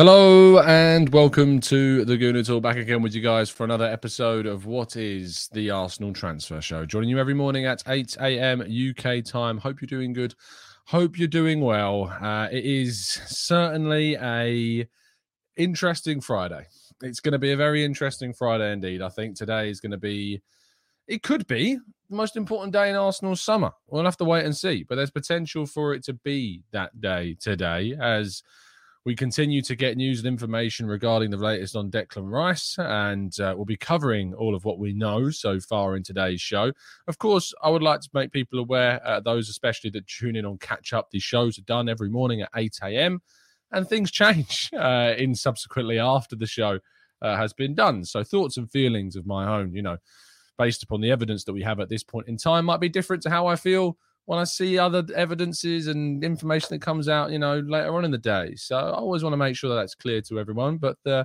Hello and welcome to the Gooner Talk. Back again with you guys for another episode of what is the Arsenal Transfer Show. Joining you every morning at 8 a.m. UK time. Hope you're doing good. Hope you're doing well. Uh, it is certainly a interesting Friday. It's going to be a very interesting Friday indeed. I think today is going to be. It could be the most important day in Arsenal's summer. We'll have to wait and see. But there's potential for it to be that day today as we continue to get news and information regarding the latest on Declan Rice, and uh, we'll be covering all of what we know so far in today's show. Of course, I would like to make people aware, uh, those especially that tune in on catch up, these shows are done every morning at 8 a.m., and things change uh, in subsequently after the show uh, has been done. So, thoughts and feelings of my own, you know, based upon the evidence that we have at this point in time, might be different to how I feel when I see other evidences and information that comes out, you know, later on in the day. So I always want to make sure that that's clear to everyone. But uh,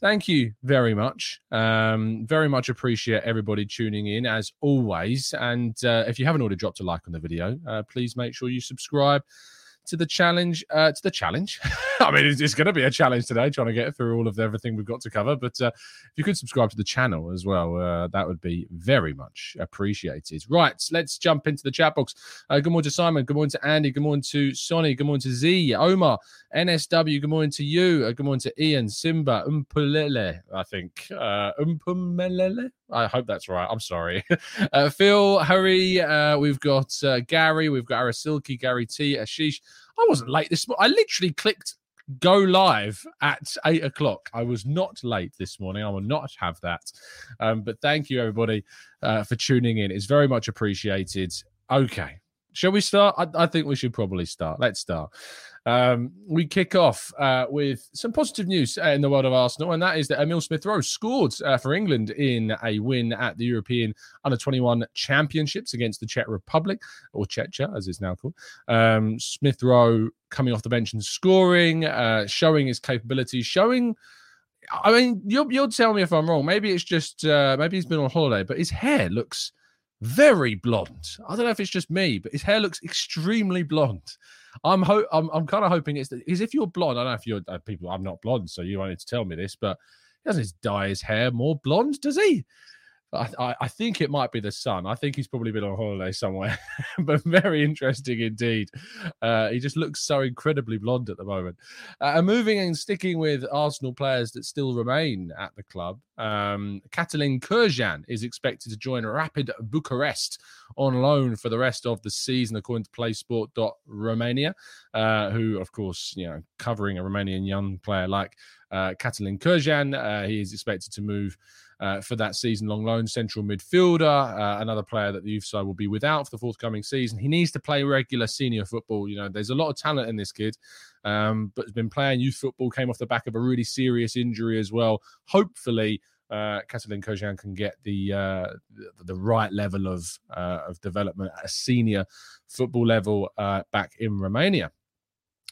thank you very much. Um, very much appreciate everybody tuning in as always. And uh, if you haven't already dropped a like on the video, uh, please make sure you subscribe to the challenge. Uh, to the challenge. I mean, it's, it's going to be a challenge today, trying to get through all of everything we've got to cover. But uh, if you could subscribe to the channel as well, uh, that would be very much appreciated. Right, let's jump into the chat box. Uh, good morning to Simon. Good morning to Andy. Good morning to Sonny. Good morning to Z. Omar. NSW. Good morning to you. Uh, good morning to Ian. Simba. Umpulele, I think. Uh, Umpumelele. I hope that's right. I'm sorry. uh, Phil, Hurry. We've got Gary. We've got Arasilki, Gary T, Ashish. I wasn't late this morning. I literally clicked go live at eight o'clock. I was not late this morning. I will not have that. Um, but thank you, everybody, uh, for tuning in. It's very much appreciated. Okay. Shall we start? I, I think we should probably start. Let's start. Um, we kick off uh, with some positive news uh, in the world of Arsenal, and that is that Emil Smith Rowe scored uh, for England in a win at the European Under 21 Championships against the Czech Republic, or Czechia as it's now called. Um, Smith Rowe coming off the bench and scoring, uh, showing his capabilities, showing. I mean, you'll, you'll tell me if I'm wrong. Maybe it's just uh, maybe he's been on holiday, but his hair looks very blonde. I don't know if it's just me, but his hair looks extremely blonde. I'm ho- I'm, I'm kind of hoping it's because if you're blonde, I don't know if you're uh, people. I'm not blonde, so you don't to tell me this, but he doesn't dye his hair more blonde, does he? I, I, think it might be the sun. I think he's probably been on holiday somewhere, but very interesting indeed. Uh, he just looks so incredibly blonde at the moment. Uh, and moving and sticking with Arsenal players that still remain at the club, um, Catalin Cirjan is expected to join Rapid Bucharest on loan for the rest of the season, according to PlaySport.Romania, uh, who, of course, you know, covering a Romanian young player like uh, Catalin Cirjan. Uh, he is expected to move uh, for that season long loan central midfielder, uh, another player that the youth side will be without for the forthcoming season. He needs to play regular senior football. You know, there's a lot of talent in this kid, um, but has been playing youth football, came off the back of a really serious injury as well. Hopefully, uh, Catalin Cirjan can get the, uh, the, right level of uh, of development at a senior football level uh, back in Romania.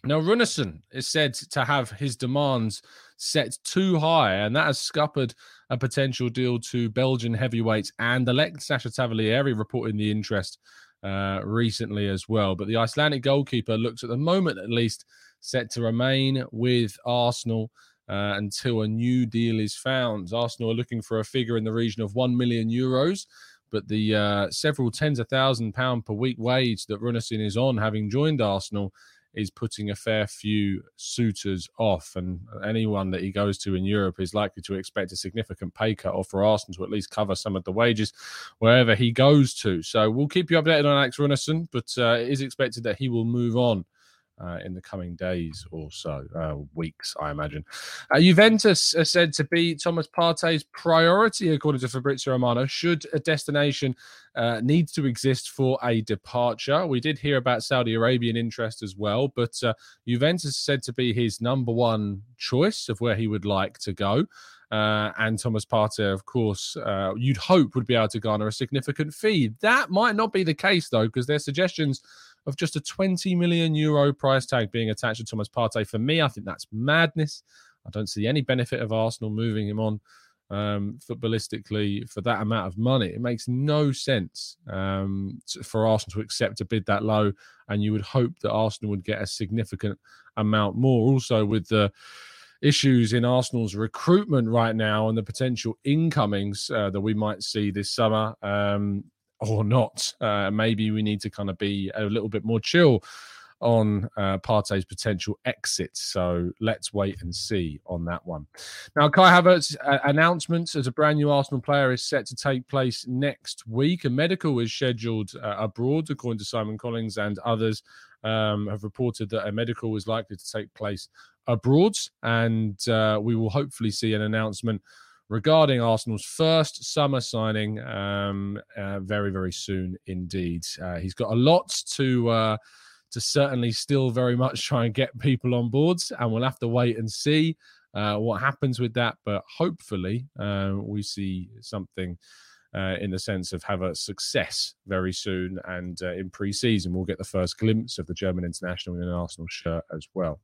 Now, Runarsson is said to have his demands set too high, and that has scuppered a potential deal to Belgian heavyweights and elect Sacha Tavolieri reporting the interest uh, recently as well. But the Icelandic goalkeeper looks at the moment, at least, set to remain with Arsenal. Uh, until a new deal is found. Arsenal are looking for a figure in the region of 1 million euros, but the uh, several tens of thousand pound per week wage that Runarsson is on, having joined Arsenal, is putting a fair few suitors off. And anyone that he goes to in Europe is likely to expect a significant pay cut or for Arsenal to at least cover some of the wages wherever he goes to. So we'll keep you updated on Alex Runarsson, but uh, it is expected that he will move on uh, in the coming days or so, uh, weeks, I imagine. Uh, Juventus are said to be Thomas Partey's priority, according to Fabrizio Romano, should a destination uh, need to exist for a departure. We did hear about Saudi Arabian interest as well, but uh, Juventus is said to be his number one choice of where he would like to go. Uh, and Thomas Partey, of course, uh, you'd hope would be able to garner a significant fee. That might not be the case, though, because there's suggestions of just a 20 million euro price tag being attached to Thomas Partey. For me, I think that's madness. I don't see any benefit of Arsenal moving him on um, footballistically for that amount of money. It makes no sense um, for Arsenal to accept a bid that low, and you would hope that Arsenal would get a significant amount more. Also, with the issues in Arsenal's recruitment right now and the potential incomings uh, that we might see this summer. Um, or not. Uh, maybe we need to kind of be a little bit more chill on uh, Partey's potential exit. So let's wait and see on that one. Now, Kai Havertz's uh, announcement as a brand new Arsenal player is set to take place next week. A medical is scheduled uh, abroad, according to Simon Collins and others um, have reported that a medical is likely to take place abroad, and uh, we will hopefully see an announcement regarding Arsenal's first summer signing um, uh, very, very soon indeed. Uh, he's got a lot to uh, to certainly still very much try and get people on boards, and we'll have to wait and see uh, what happens with that. But hopefully, uh, we see something uh, in the sense of have a success very soon. And uh, in pre-season, we'll get the first glimpse of the German international in an Arsenal shirt as well.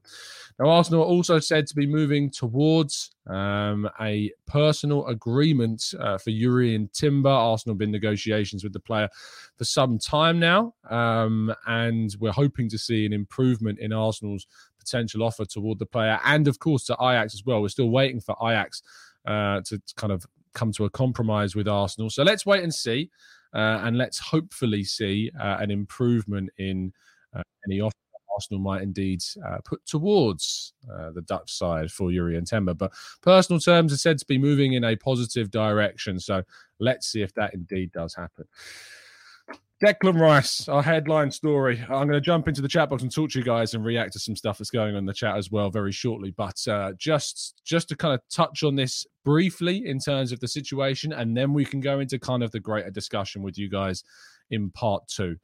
Now, Arsenal are also said to be moving towards um, a personal agreement uh, for Jurrien Timber. Arsenal have been negotiations with the player for some time now, um, and we're hoping to see an improvement in Arsenal's potential offer toward the player, and of course to Ajax as well. We're still waiting for Ajax uh, to kind of come to a compromise with Arsenal. So let's wait and see, uh, and let's hopefully see uh, an improvement in uh, any offer Arsenal might indeed uh, put towards uh, the Dutch side for Jurrien Timber. But personal terms are said to be moving in a positive direction. So let's see if that indeed does happen. Declan Rice, our headline story. I'm going to jump into the chat box and talk to you guys and react to some stuff that's going on in the chat as well very shortly. But uh, just just to kind of touch on this briefly in terms of the situation, and then we can go into kind of the greater discussion with you guys in part two.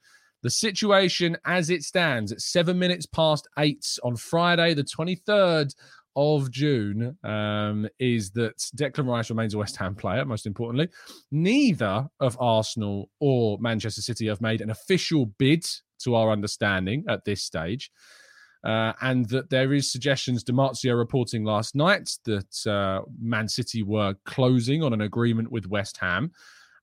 The situation as it stands at seven minutes past eight on Friday, the 23rd of June um, is that Declan Rice remains a West Ham player, most importantly. Neither of Arsenal or Manchester City have made an official bid, to our understanding, at this stage. Uh, and that there is suggestions, Di Marzio reporting last night that uh, Man City were closing on an agreement with West Ham.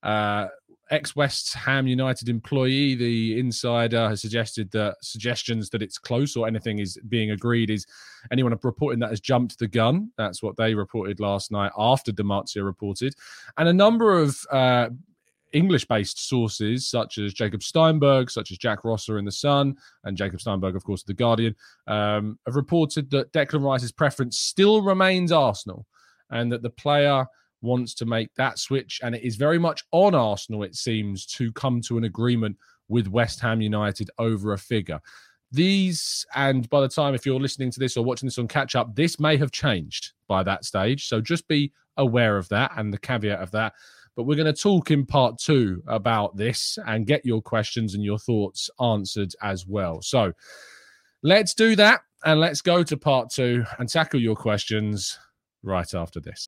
Uh, ex West Ham United employee, the insider, has suggested that suggestions that it's close or anything is being agreed is anyone reporting that has jumped the gun. That's what they reported last night after Di Marzio reported. And a number of uh, English based sources, such as Jacob Steinberg, such as Jack Rosser in The Sun, and Jacob Steinberg, of course, The Guardian, um, have reported that Declan Rice's preference still remains Arsenal and that the player wants to make that switch. And it is very much on Arsenal, it seems, to come to an agreement with West Ham United over a figure. These, and by the time, if you're listening to this or watching this on catch up, this may have changed by that stage. So just be aware of that and the caveat of that. But we're going to talk in part two about this and get your questions and your thoughts answered as well. So let's do that and let's go to part two and tackle your questions right after this.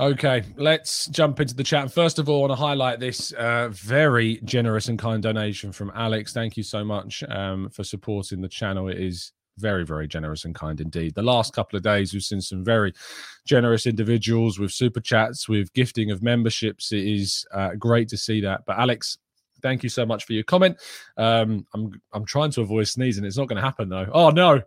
Okay, let's jump into the chat. First of all, I want to highlight this uh, very generous and kind donation from Alex. Thank you so much um, for supporting the channel. It is very, very generous and kind indeed. The last couple of days, we've seen some very generous individuals with super chats, with gifting of memberships. It is uh, great to see that. But Alex, thank you so much for your comment. Um, I'm I'm trying to avoid sneezing. It's not going to happen though. Oh no.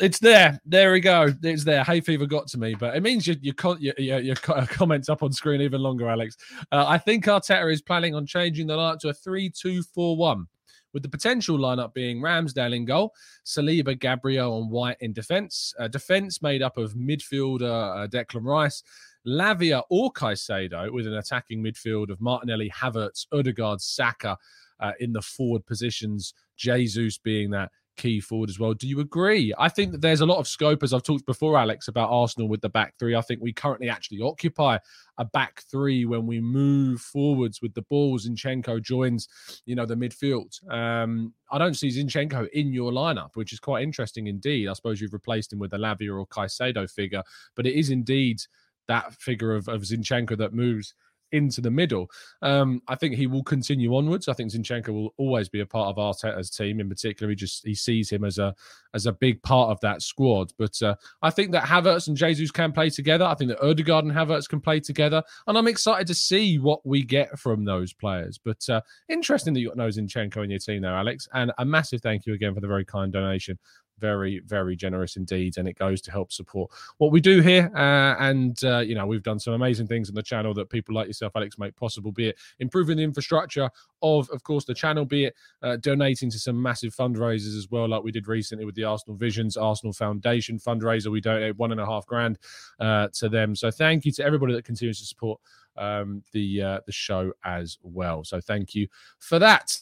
It's there. There we go. It's there. Hay fever got to me, but it means your your, your, your, your comments up on screen even longer, Alex. Uh, I think Arteta is planning on changing the lineup to a three-two-four-one, with the potential lineup being Ramsdale in goal, Saliba, Gabriel, and White in defence. Defence made up of midfielder uh, Declan Rice, Lavia or Caicedo, with an attacking midfield of Martinelli, Havertz, Odegaard, Saka uh, in the forward positions. Jesus being that key forward as well. Do you agree? I think that there's a lot of scope, as I've talked before, Alex, about Arsenal with the back three. I think we currently actually occupy a back three when we move forwards with the ball. Zinchenko joins, you know, the midfield. Um, I don't see Zinchenko in your lineup, which is quite interesting indeed. I suppose you've replaced him with a Lavia or Caicedo figure, but it is indeed that figure of, of Zinchenko that moves into the middle. Um, I think he will continue onwards. I think Zinchenko will always be a part of Arteta's team. In particular, he just he sees him as a as a big part of that squad. But uh, I think that Havertz and Jesus can play together. I think that Odegaard and Havertz can play together, and I'm excited to see what we get from those players. But uh, interesting that you got no Zinchenko in your team there, Alex. And a massive thank you again for the very kind donation very very generous indeed and it goes to help support what we do here uh, and uh, you know we've done some amazing things on the channel that people like yourself alex make possible be it improving the infrastructure of of course the channel be it uh, donating to some massive fundraisers as well like we did recently with the arsenal visions arsenal foundation fundraiser. We donated one and a half grand uh, to them. So thank you to everybody that continues to support um, the uh, the show as well. So thank you for that.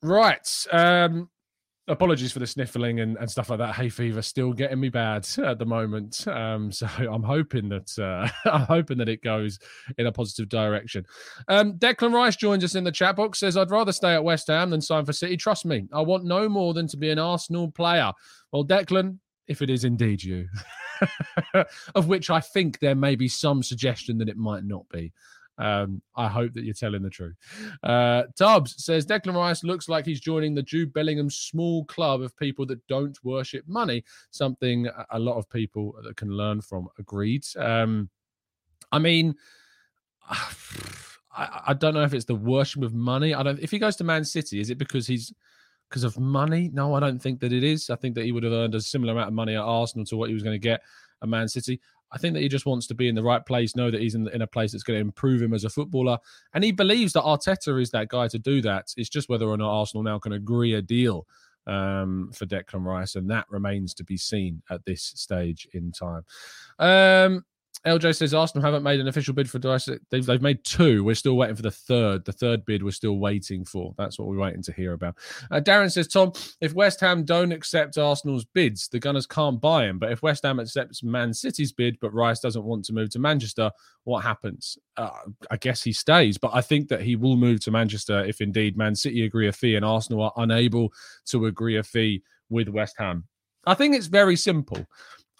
Right um apologies for the sniffling and, and stuff like that. Hay fever still getting me bad at the moment. Um, so I'm hoping that uh, I'm hoping that it goes in a positive direction. Um, Declan Rice joins us in the chat box. Says I'd rather stay at West Ham than sign for City. Trust me, I want no more than to be an Arsenal player. Well, Declan, if it is indeed you, of which I think there may be some suggestion that it might not be. Um, I hope that you're telling the truth. Uh, Tubbs says Declan Rice looks like he's joining the Jude Bellingham small club of people that don't worship money, something a- lot of people that can learn from. Agreed. Um, I mean, I, I don't know if it's the worship of money. I don't. If he goes to Man City, is it because he's because of money? No, I don't think that it is. I think that he would have earned a similar amount of money at Arsenal to what he was going to get at Man City. I think that he just wants to be in the right place, know that he's in, in a place that's going to improve him as a footballer. And he believes that Arteta is that guy to do that. It's just whether or not Arsenal now can agree a deal um, for Declan Rice. And that remains to be seen at this stage in time. Um, LJ says Arsenal haven't made an official bid for Dice. They've, they've made two. We're still waiting for the third. The third bid we're still waiting for. That's what we're waiting to hear about. Uh, Darren says, Tom, if West Ham don't accept Arsenal's bids, the Gunners can't buy him. But if West Ham accepts Man City's bid, but Rice doesn't want to move to Manchester, what happens? Uh, I guess he stays. But I think that he will move to Manchester if indeed Man City agree a fee and Arsenal are unable to agree a fee with West Ham. I think it's very simple.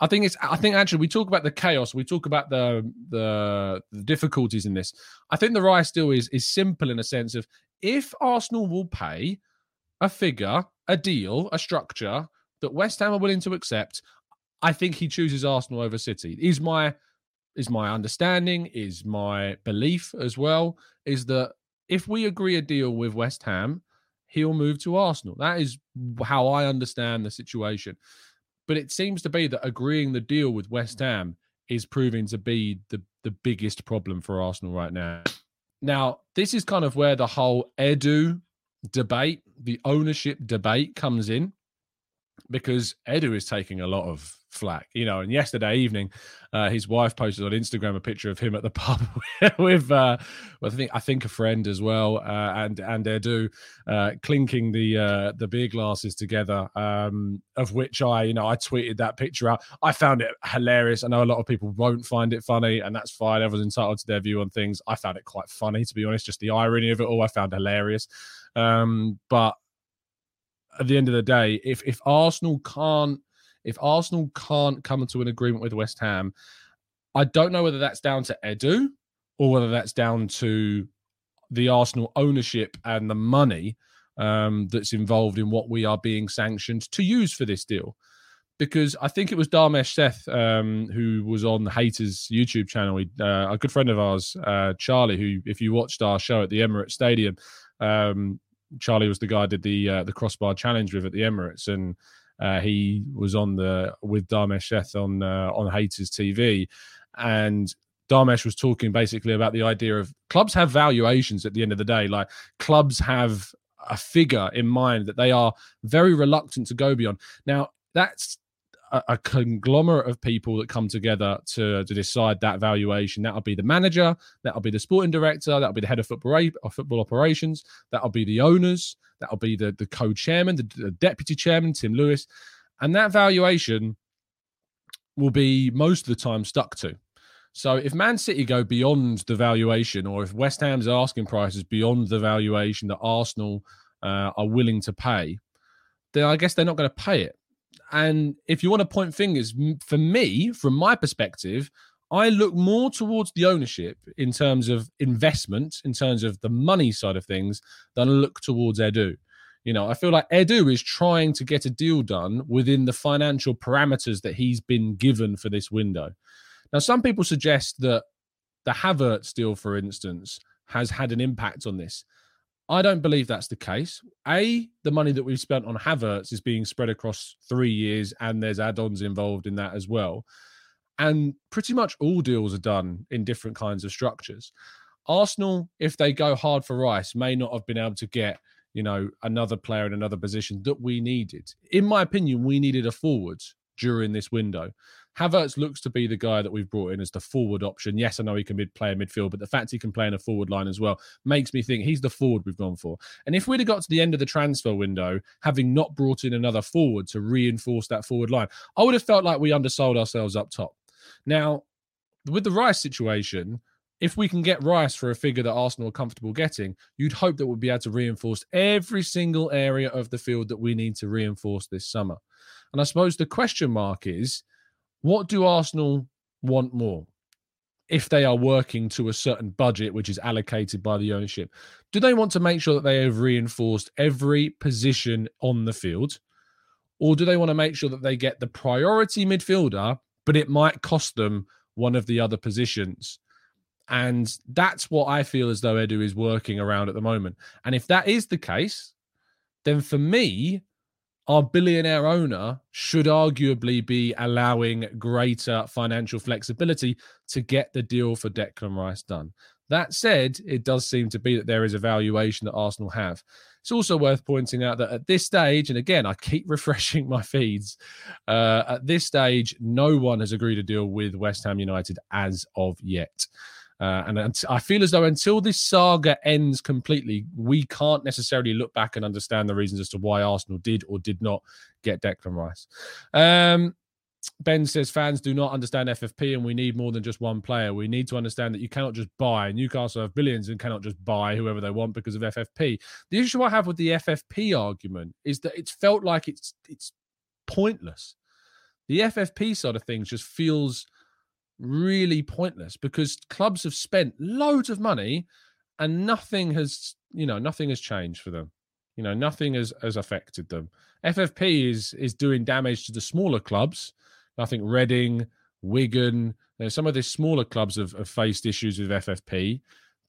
I think it's. I think actually we talk about the chaos. We talk about the, the the, difficulties in this. I think the Rice deal is is simple in a sense of if Arsenal will pay a figure, a deal, a structure that West Ham are willing to accept, I think he chooses Arsenal over City. Is my is my understanding, is my belief as well, is that if we agree a deal with West Ham, he'll move to Arsenal. That is how I understand the situation. But it seems to be that agreeing the deal with West mm. Ham is proving to be the, the biggest problem for Arsenal right now. Now, this is kind of where the whole Edu debate, the ownership debate comes in because Edu is taking a lot of flack, you know. And yesterday evening, uh, his wife posted on Instagram a picture of him at the pub with, uh, I think, I think a friend as well, uh, and and Edu uh, clinking the uh, the beer glasses together. Um, of which I, you know, I tweeted that picture out. I found it hilarious. I know a lot of people won't find it funny, and that's fine. Everyone's entitled to their view on things. I found it quite funny, to be honest. Just the irony of it all, I found hilarious. Um, but at the end of the day, if if Arsenal can't if Arsenal can't come to an agreement with West Ham, I don't know whether that's down to Edu or whether that's down to the Arsenal ownership and the money um, that's involved in what we are being sanctioned to use for this deal. Because I think it was Dharmesh Seth um, who was on the Haters YouTube channel. Uh, a good friend of ours, uh, Charlie, who, if you watched our show at the Emirates Stadium, um, Charlie was the guy I did the uh, the crossbar challenge with at the Emirates, and uh, he was on the with Dharmesh Seth on uh, on Haters TV, and Dharmesh was talking basically about the idea of clubs have valuations at the end of the day. Like clubs have a figure in mind that they are very reluctant to go beyond. Now that's a, conglomerate of people that come together to to decide that valuation. That'll be the manager, that'll be the sporting director, that'll be the head of football football operations, that'll be the owners, that'll be the the co-chairman, the, the deputy chairman, Tim Lewis, and that valuation will be most of the time stuck to. So if Man City go beyond the valuation, or if West Ham's asking prices beyond the valuation that Arsenal uh, are willing to pay, then I guess they're not going to pay it. And if you want to point fingers, for me, from my perspective, I look more towards the ownership in terms of investment, in terms of the money side of things, than look towards Edu. You know, I feel like Edu is trying to get a deal done within the financial parameters that he's been given for this window. Now, some people suggest that the Havertz deal, for instance, has had an impact on this. I don't believe that's the case. A, the money that we've spent on Havertz is being spread across three years, and there's add ons involved in that as well. And pretty much all deals are done in different kinds of structures. Arsenal, if they go hard for Rice, may not have been able to get, you know, another player in another position that we needed. In my opinion, we needed a forward during this window. Havertz looks to be the guy that we've brought in as the forward option. Yes, I know he can mid play in midfield, but the fact he can play in a forward line as well makes me think he's the forward we've gone for. And if we'd have got to the end of the transfer window, having not brought in another forward to reinforce that forward line, I would have felt like we undersold ourselves up top. Now, with the Rice situation, if we can get Rice for a figure that Arsenal are comfortable getting, you'd hope that we'll be able to reinforce every single area of the field that we need to reinforce this summer. And I suppose the question mark is what do Arsenal want more? If they are working to a certain budget which is allocated by the ownership, do they want to make sure that they have reinforced every position on the field? Or do they want to make sure that they get the priority midfielder, but it might cost them one of the other positions? And that's what I feel as though Edu is working around at the moment. And if that is the case, then for me, our billionaire owner should arguably be allowing greater financial flexibility to get the deal for Declan Rice done. That said, it does seem to be that there is a valuation that Arsenal have. It's also worth pointing out that at this stage, and again, I keep refreshing my feeds, uh, at this stage, no one has agreed a deal with West Ham United as of yet. Uh, and I feel as though until this saga ends completely, we can't necessarily look back and understand the reasons as to why Arsenal did or did not get Declan Rice. Um, Ben says fans do not understand FFP and we need more than just one player. We need to understand that you cannot just buy. Newcastle have billions and cannot just buy whoever they want because of FFP. The issue I have with the FFP argument is that it's felt like it's it's pointless. The FFP side of things just feels really pointless because clubs have spent loads of money and nothing has, you know, nothing has changed for them. You know, nothing has, has affected them. FFP is is doing damage to the smaller clubs. I think Reading, Wigan, you know, some of the smaller clubs have, have faced issues with FFP,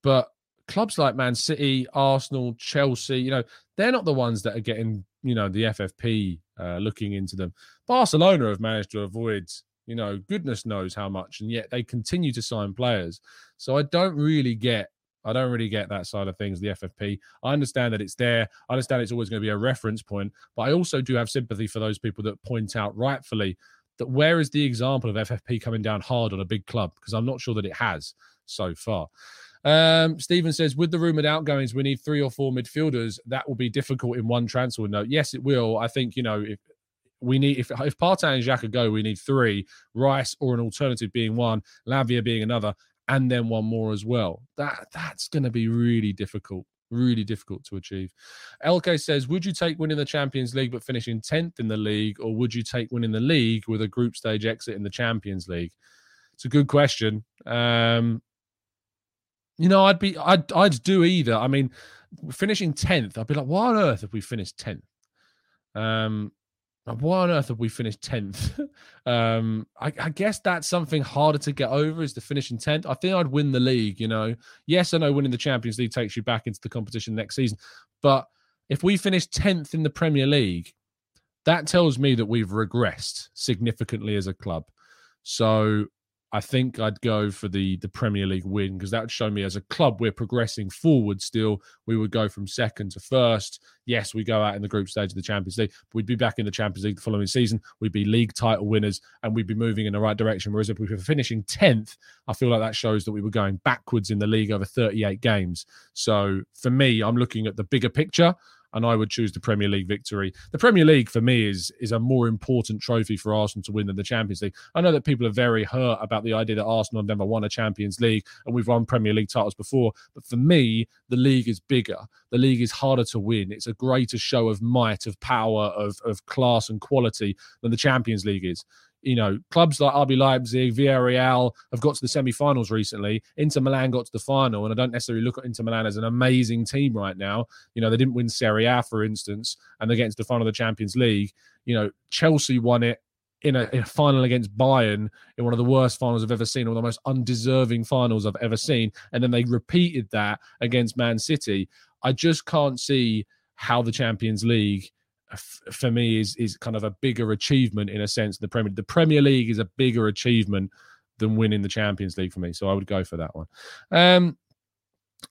but clubs like Man City, Arsenal, Chelsea, you know, they're not the ones that are getting, you know, the FFP uh, looking into them. Barcelona have managed to avoid you know, goodness knows how much, and yet they continue to sign players. So I don't really get I don't really get that side of things, the FFP. I understand that it's there. I understand it's always going to be a reference point, but I also do have sympathy for those people that point out rightfully that where is the example of FFP coming down hard on a big club? Because I'm not sure that it has so far. Um, Stephen says, with the rumored outgoings, we need three or four midfielders. That will be difficult in one transfer window. Yes, it will. I think, you know, if we need if if Partey and Xhaka go, we need three. Rice or an alternative being one, Lavia being another, and then one more as well. That that's going to be really difficult, really difficult to achieve. LK says, would you take winning the Champions League but finishing tenth in the league, or would you take winning the league with a group stage exit in the Champions League? It's a good question. Um, you know, I'd be, I'd, I'd do either. I mean, finishing tenth, I'd be like, why on earth have we finished tenth? Um, why on earth have we finished 10th? um, I, I, guess that's something harder to get over is the finishing 10th. I think I'd win the league, you know. Yes, I know winning the Champions League takes you back into the competition next season. But if we finish 10th in the Premier League, that tells me that we've regressed significantly as a club. So I think I'd go for the the Premier League win because that would show me as a club we're progressing forward still. We would go from second to first. Yes, we go out in the group stage of the Champions League. We'd be back in the Champions League the following season. We'd be league title winners and we'd be moving in the right direction. Whereas if we were finishing 10th, I feel like that shows that we were going backwards in the league over 38 games. So for me, I'm looking at the bigger picture and I would choose the Premier League victory. The Premier League for me is is a more important trophy for Arsenal to win than the Champions League. I know that people are very hurt about the idea that Arsenal have never won a Champions League and we've won Premier League titles before, but for me, the league is bigger. The league is harder to win. It's a greater show of might, of power, of of class and quality than the Champions League is you know, clubs like RB Leipzig, Villarreal have got to the semi-finals recently. Inter Milan got to the final, and I don't necessarily look at Inter Milan as an amazing team right now. You know, they didn't win Serie A, for instance, and they're getting to the final of the Champions League. You know, Chelsea won it in a, in a, final against Bayern in one of the worst finals I've ever seen, one of the most undeserving finals I've ever seen. And then they repeated that against Man City. I just can't see how the Champions League for me is is kind of a bigger achievement in a sense. The Premier the Premier League is a bigger achievement than winning the Champions League for me, so I would go for that one. Um,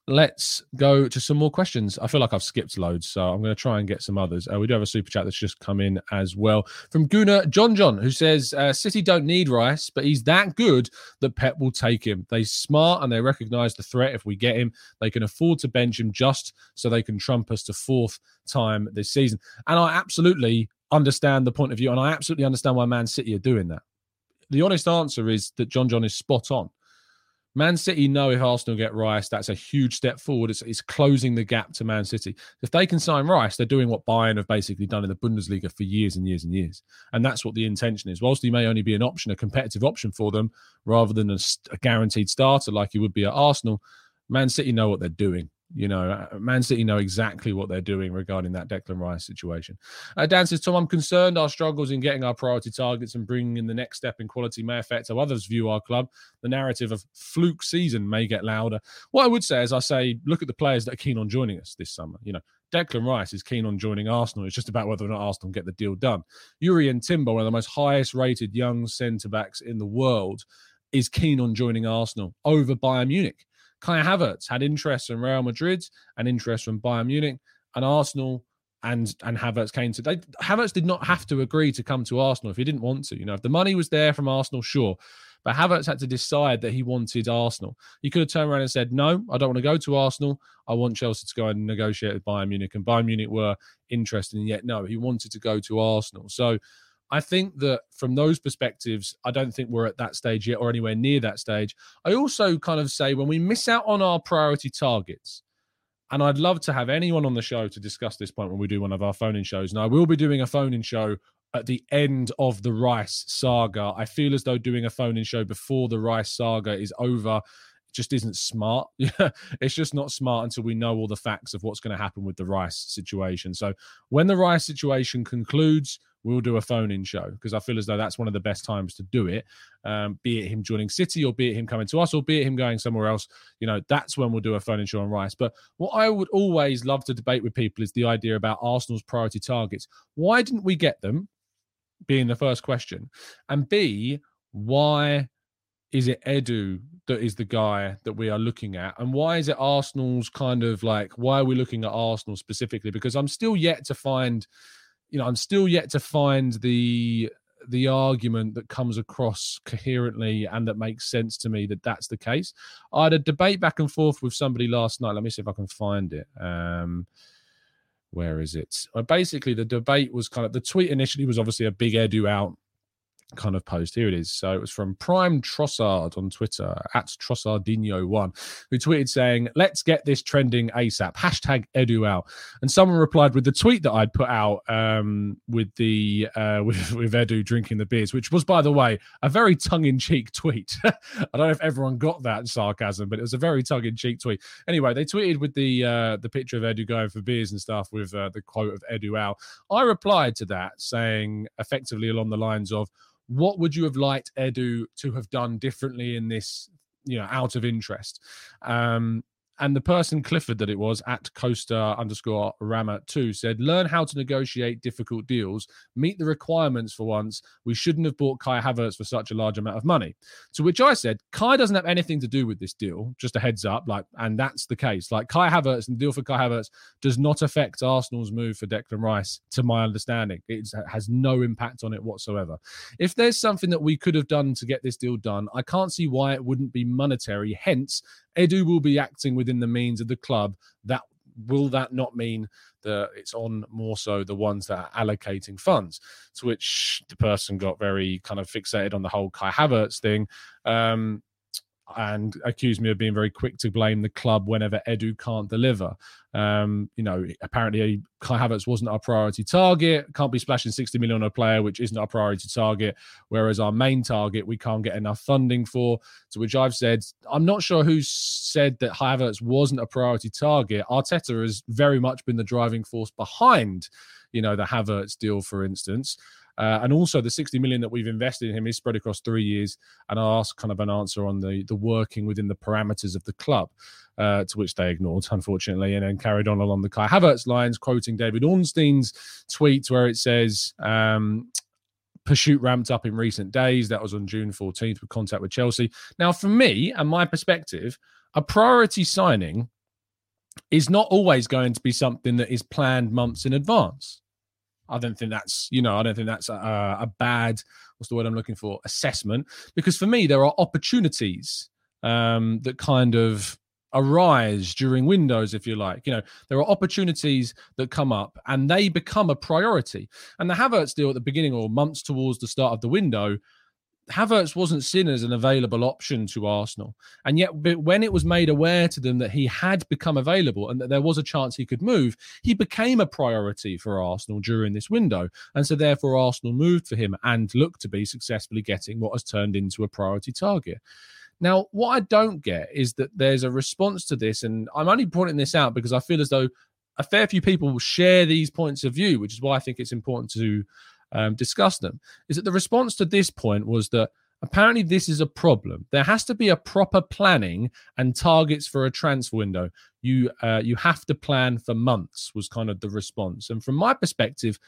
let's go to some more questions. I feel like I've skipped loads, so I'm going to try and get some others. Uh, we do have a super chat that's just come in as well from Guna John John, who says uh, City don't need Rice, but he's that good that Pep will take him. They smart and they recognise the threat. If we get him, they can afford to bench him just so they can trump us to fourth time this season. And I absolutely understand the point of view, and I absolutely understand why Man City are doing that. The honest answer is that John John is spot on. Man City know if Arsenal get Rice, that's a huge step forward. It's, it's, closing the gap to Man City. If they can sign Rice, they're doing what Bayern have basically done in the Bundesliga for years and years and years. And that's what the intention is. Whilst he may only be an option, a competitive option for them, rather than a, a guaranteed starter like he would be at Arsenal, Man City know what they're doing. You know, uh, Man City know exactly what they're doing regarding that Declan Rice situation. Uh, Dan says, Tom, I'm concerned our struggles in getting our priority targets and bringing in the next step in quality may affect how others view our club. The narrative of fluke season may get louder. What I would say is, I say, look at the players that are keen on joining us this summer. You know, Declan Rice is keen on joining Arsenal. It's just about whether or not Arsenal get the deal done. Jurrien Timber, one of the most highest rated young centre backs in the world, is keen on joining Arsenal over Bayern Munich. Kai Havertz had interest from Real Madrid and interest from Bayern Munich, and Arsenal and and Havertz came to. They, Havertz did not have to agree to come to Arsenal if he didn't want to. You know, if the money was there from Arsenal, sure. But Havertz had to decide that he wanted Arsenal. He could have turned around and said, "No, I don't want to go to Arsenal. I want Chelsea to go and negotiate with Bayern Munich." And Bayern Munich were interested, and yet no, he wanted to go to Arsenal. So I think that from those perspectives, I don't think we're at that stage yet or anywhere near that stage. I also kind of say when we miss out on our priority targets, and I'd love to have anyone on the show to discuss this point when we do one of our phone in shows. And I will be doing a phone in show at the end of the Rice saga. I feel as though doing a phone in show before the Rice saga is over just isn't smart. It's just not smart until we know all the facts of what's going to happen with the Rice situation. So when the Rice situation concludes, we'll do a phone in show because I feel as though that's one of the best times to do it. Um, be it him joining City or be it him coming to us or be it him going somewhere else, you know, that's when we'll do a phone in show on Rice. But what I would always love to debate with people is the idea about Arsenal's priority targets. Why didn't we get them? Being the first question. And B, why is it Edu that is the guy that we are looking at? And why is it Arsenal's kind of like, why are we looking at Arsenal specifically? Because I'm still yet to find you know, I'm still yet to find the the argument that comes across coherently and that makes sense to me that that's the case. I had a debate back and forth with somebody last night. Let me see if I can find it. Um, where is it? Uh, basically, the debate was kind of the tweet initially was obviously a big Edu out kind of post. Here it is. So it was from Prime Trossard on Twitter at Trossardinho1, who tweeted saying, Let's get this trending ASAP. Hashtag Edu out. And someone replied with the tweet that I'd put out um, with the uh, with, with Edu drinking the beers, which was, by the way, a very tongue-in-cheek tweet. I don't know if everyone got that sarcasm, but it was a very tongue-in-cheek tweet. Anyway, they tweeted with the uh, the picture of Edu going for beers and stuff with uh, the quote of Edu out. I replied to that saying effectively along the lines of what would you have liked Edu to have done differently in this, you know, out of interest? Um, and the person Clifford that it was at Costa underscore Rama two said, learn how to negotiate difficult deals, meet the requirements for once. We shouldn't have bought Kai Havertz for such a large amount of money. To which I said, Kai doesn't have anything to do with this deal. Just a heads up, like, and that's the case. Like Kai Havertz and the deal for Kai Havertz does not affect Arsenal's move for Declan Rice, to my understanding. It has no impact on it whatsoever. If there's something that we could have done to get this deal done, I can't see why it wouldn't be monetary. Hence, Edu will be acting within the means of the club. That will that not mean that it's on more so the ones that are allocating funds? To which the person got very kind of fixated on the whole Kai Havertz thing. Um, and accused me of being very quick to blame the club whenever Edu can't deliver. Um, you know, apparently Kai Havertz wasn't our priority target. Can't be splashing 60 million on a player, which isn't our priority target. Whereas our main target, we can't get enough funding for. To which I've said, I'm not sure who said that Havertz wasn't a priority target. Arteta has very much been the driving force behind, you know, the Havertz deal, for instance. Uh, and also the 60 million that we've invested in him is spread across three years. And I asked kind of an answer on the the working within the parameters of the club, uh, to which they ignored, unfortunately, and then carried on along the Kai Havertz lines, quoting David Ornstein's tweet where it says. Um, pursuit ramped up in recent days. That was on June 14th with contact with Chelsea. Now, for me and my perspective, a priority signing is not always going to be something that is planned months in advance. I don't think that's you know I don't think that's a, a bad what's the word I'm looking for? Assessment. Because for me there are opportunities um, that kind of arise during windows if you like. You know there are opportunities that come up and they become a priority. And the Havertz deal at the beginning or months towards the start of the window Havertz wasn't seen as an available option to Arsenal. And yet, when it was made aware to them that he had become available and that there was a chance he could move, he became a priority for Arsenal during this window. And so, therefore, Arsenal moved for him and looked to be successfully getting what has turned into a priority target. Now, what I don't get is that there's a response to this. And I'm only pointing this out because I feel as though a fair few people will share these points of view, which is why I think it's important to um, discuss them, is that the response to this point was that Apparently, this is a problem. There has to be a proper planning and targets for a transfer window. You uh, you have to plan for months. Was kind of the response. And from my perspective,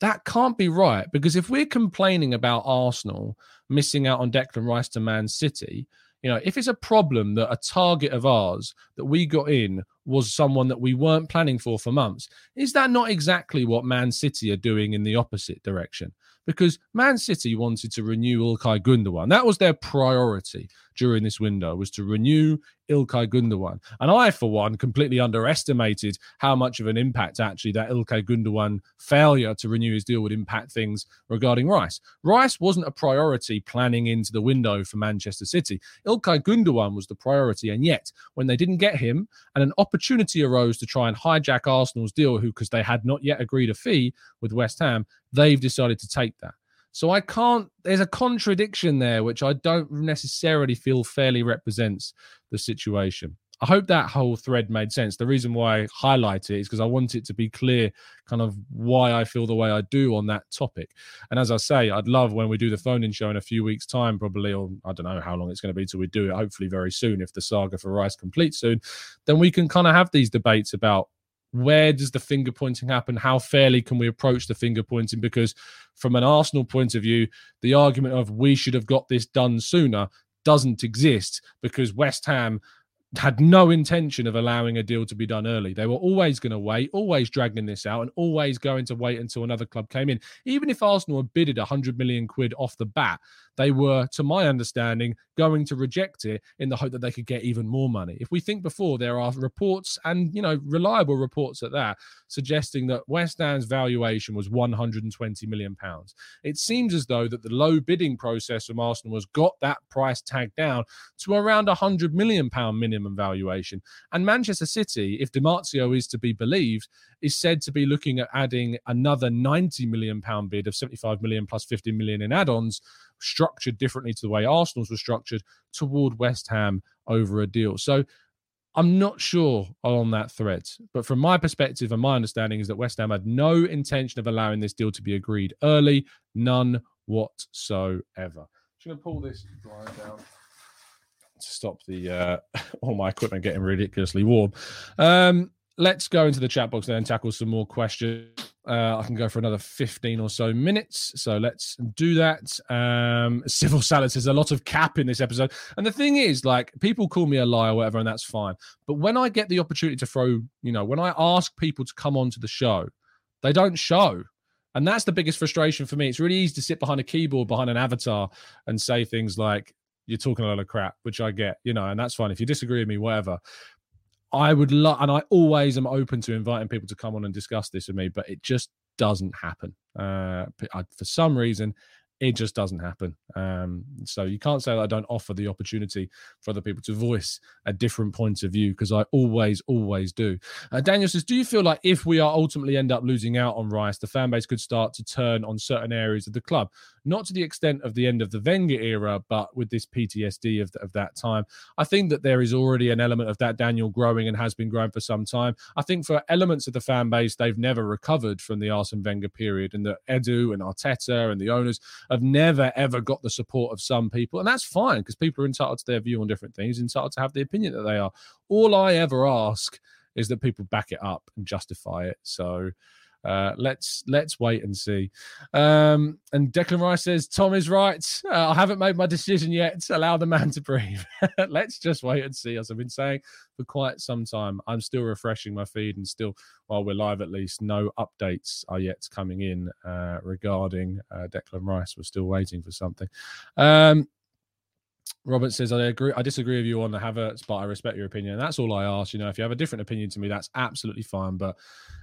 that can't be right because if we're complaining about Arsenal missing out on Declan Rice to Man City, you know, if it's a problem that a target of ours that we got in was someone that we weren't planning for for months, is that not exactly what Man City are doing in the opposite direction? Because Man City wanted to renew Ilkay Gundogan. That was their priority during this window was to renew Ilkay Gundogan. And I, for one, completely underestimated how much of an impact actually that Ilkay Gundogan failure to renew his deal would impact things regarding Rice. Rice wasn't a priority planning into the window for Manchester City. Ilkay Gundogan was the priority. And yet, when they didn't get him and an opportunity arose to try and hijack Arsenal's deal, who, because they had not yet agreed a fee with West Ham, they've decided to take that. So I can't, there's a contradiction there, which I don't necessarily feel fairly represents the situation. I hope that whole thread made sense. The reason why I highlight it is because I want it to be clear kind of why I feel the way I do on that topic. And as I say, I'd love when we do the phone in show in a few weeks' time, probably, or I don't know how long it's going to be till we do it, hopefully very soon, if the saga for Rice completes soon, then we can kind of have these debates about where does the finger pointing happen? How fairly can we approach the finger pointing? Because from an Arsenal point of view, the argument of we should have got this done sooner doesn't exist because West Ham had no intention of allowing a deal to be done early. They were always going to wait, always dragging this out, and always going to wait until another club came in. Even if Arsenal had bidded 100 million quid off the bat, they were, to my understanding, going to reject it in the hope that they could get even more money. If we think before, there are reports and you know reliable reports at that suggesting that West Ham's valuation was 120 million pounds. It seems as though that the low bidding process from Arsenal has got that price tag down to around 100 million pound minimum valuation. And Manchester City, if Di Marzio is to be believed, is said to be looking at adding another 90 million pound bid of 75 million plus 50 million in add-ons structured differently to the way Arsenal's was structured toward West Ham over a deal. So I'm not sure on that thread, but from my perspective and my understanding is that West Ham had no intention of allowing this deal to be agreed early, none whatsoever. I'm going to pull this down to stop the uh, all my equipment getting ridiculously warm. Um, let's go into the chat box then and tackle some more questions. Uh, I can go for another 15 or so minutes. So let's do that. Um, Civil Salad says a lot of cap in this episode. And the thing is, like, people call me a liar whatever, and that's fine. But when I get the opportunity to throw, you know, when I ask people to come onto the show, they don't show. And that's the biggest frustration for me. It's really easy to sit behind a keyboard, behind an avatar, and say things like, you're talking a lot of crap, which I get, you know, and that's fine. If you disagree with me, whatever. I would love, and I always am open to inviting people to come on and discuss this with me, but it just doesn't happen. Uh, for some reason, it just doesn't happen. Um, so you can't say that I don't offer the opportunity for other people to voice a different point of view because I always, always do. Uh, Daniel says, Do you feel like if we are ultimately end up losing out on Rice, the fan base could start to turn on certain areas of the club? Not to the extent of the end of the Wenger era, but with this PTSD of, of that time. I think that there is already an element of that Daniel growing and has been growing for some time. I think for elements of the fan base, they've never recovered from the Arsene Wenger period, and the Edu and Arteta and the owners have never ever got the support of some people, and that's fine because people are entitled to their view on different things, entitled to have the opinion that they are. All I ever ask is that people back it up and justify it. So uh, let's let's wait and see. Um, and Declan Rice says Tom is right. Uh, I haven't made my decision yet. Allow the man to breathe. let's just wait and see. As I've been saying for quite some time, I'm still refreshing my feed, and still, while we're live, at least no updates are yet coming in uh, regarding uh, Declan Rice. We're still waiting for something. Um, Robert says, I agree. I disagree with you on the Havertz, but I respect your opinion. And that's all I ask. You know, if you have a different opinion to me, that's absolutely fine. But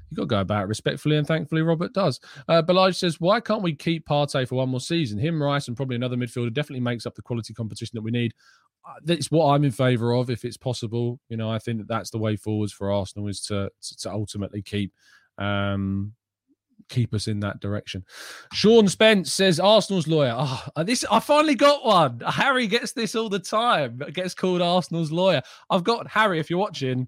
you've got to go about it respectfully, and thankfully, Robert does. Uh, Balaj says, why can't we keep Partey for one more season? Him, Rice, and probably another midfielder definitely makes up the quality competition that we need. Uh, that's what I'm in favour of, if it's possible. You know, I think that that's the way forwards for Arsenal is to to, to ultimately keep um, keep us in that direction. Sean Spence says Arsenal's lawyer. Oh, this I finally got one. Harry gets this all the time. Gets called Arsenal's lawyer. I've got Harry. If you're watching,